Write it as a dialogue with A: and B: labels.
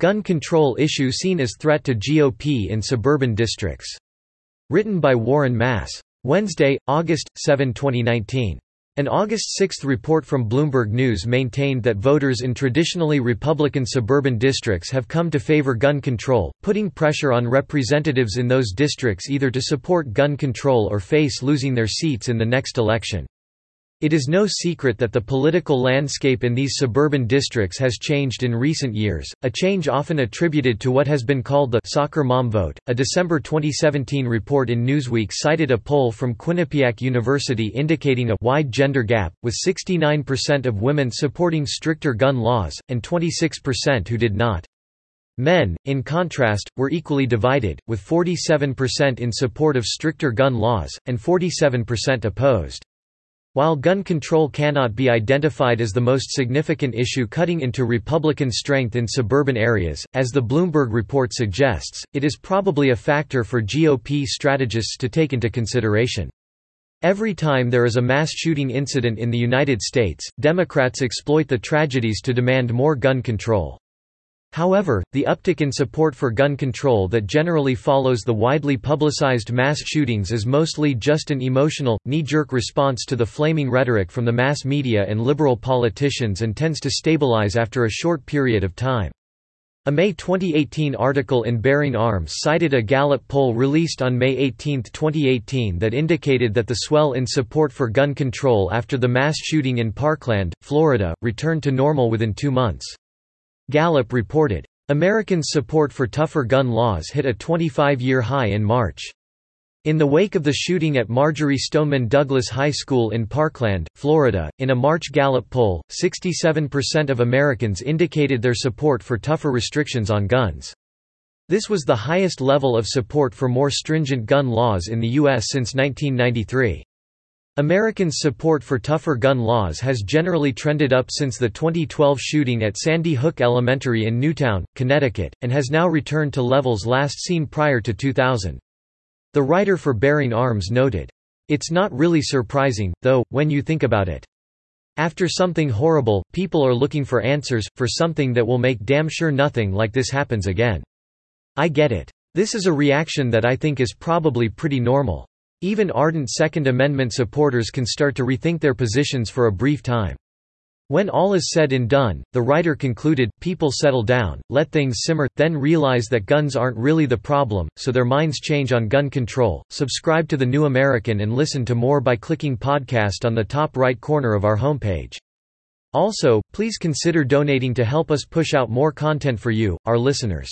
A: Gun control issue seen as threat to GOP in suburban districts. Written by Warren Mass. Wednesday, August 7, 2019. An August 6 report from Bloomberg News maintained that voters in traditionally Republican suburban districts have come to favor gun control, putting pressure on representatives in those districts either to support gun control or face losing their seats in the next election. It is no secret that the political landscape in these suburban districts has changed in recent years, a change often attributed to what has been called the soccer mom vote. A December 2017 report in Newsweek cited a poll from Quinnipiac University indicating a wide gender gap, with 69% of women supporting stricter gun laws, and 26% who did not. Men, in contrast, were equally divided, with 47% in support of stricter gun laws, and 47% opposed. While gun control cannot be identified as the most significant issue cutting into Republican strength in suburban areas, as the Bloomberg report suggests, it is probably a factor for GOP strategists to take into consideration. Every time there is a mass shooting incident in the United States, Democrats exploit the tragedies to demand more gun control. However, the uptick in support for gun control that generally follows the widely publicized mass shootings is mostly just an emotional, knee-jerk response to the flaming rhetoric from the mass media and liberal politicians and tends to stabilize after a short period of time. A May 2018 article in Bearing Arms cited a Gallup poll released on May 18, 2018 that indicated that the swell in support for gun control after the mass shooting in Parkland, Florida, returned to normal within two months. Gallup reported, Americans' support for tougher gun laws hit a 25-year high in March. In the wake of the shooting at Marjory Stoneman Douglas High School in Parkland, Florida, in a March Gallup poll, 67% of Americans indicated their support for tougher restrictions on guns. This was the highest level of support for more stringent gun laws in the U.S. since 1993. Americans' support for tougher gun laws has generally trended up since the 2012 shooting at Sandy Hook Elementary in Newtown, Connecticut, and has now returned to levels last seen prior to 2000. The writer for Bearing Arms noted, It's not really surprising, though, when you think about it. After something horrible, people are looking for answers, for something that will make damn sure nothing like this happens again. I get it. This is a reaction that I think is probably pretty normal. Even ardent Second Amendment supporters can start to rethink their positions for a brief time. When all is said and done, the writer concluded, people settle down, let things simmer, then realize that guns aren't really the problem, so their minds change on gun control. Subscribe to The New American and listen to more by clicking podcast on the top right corner of our homepage. Also, please consider donating to help us push out more content for you, our listeners.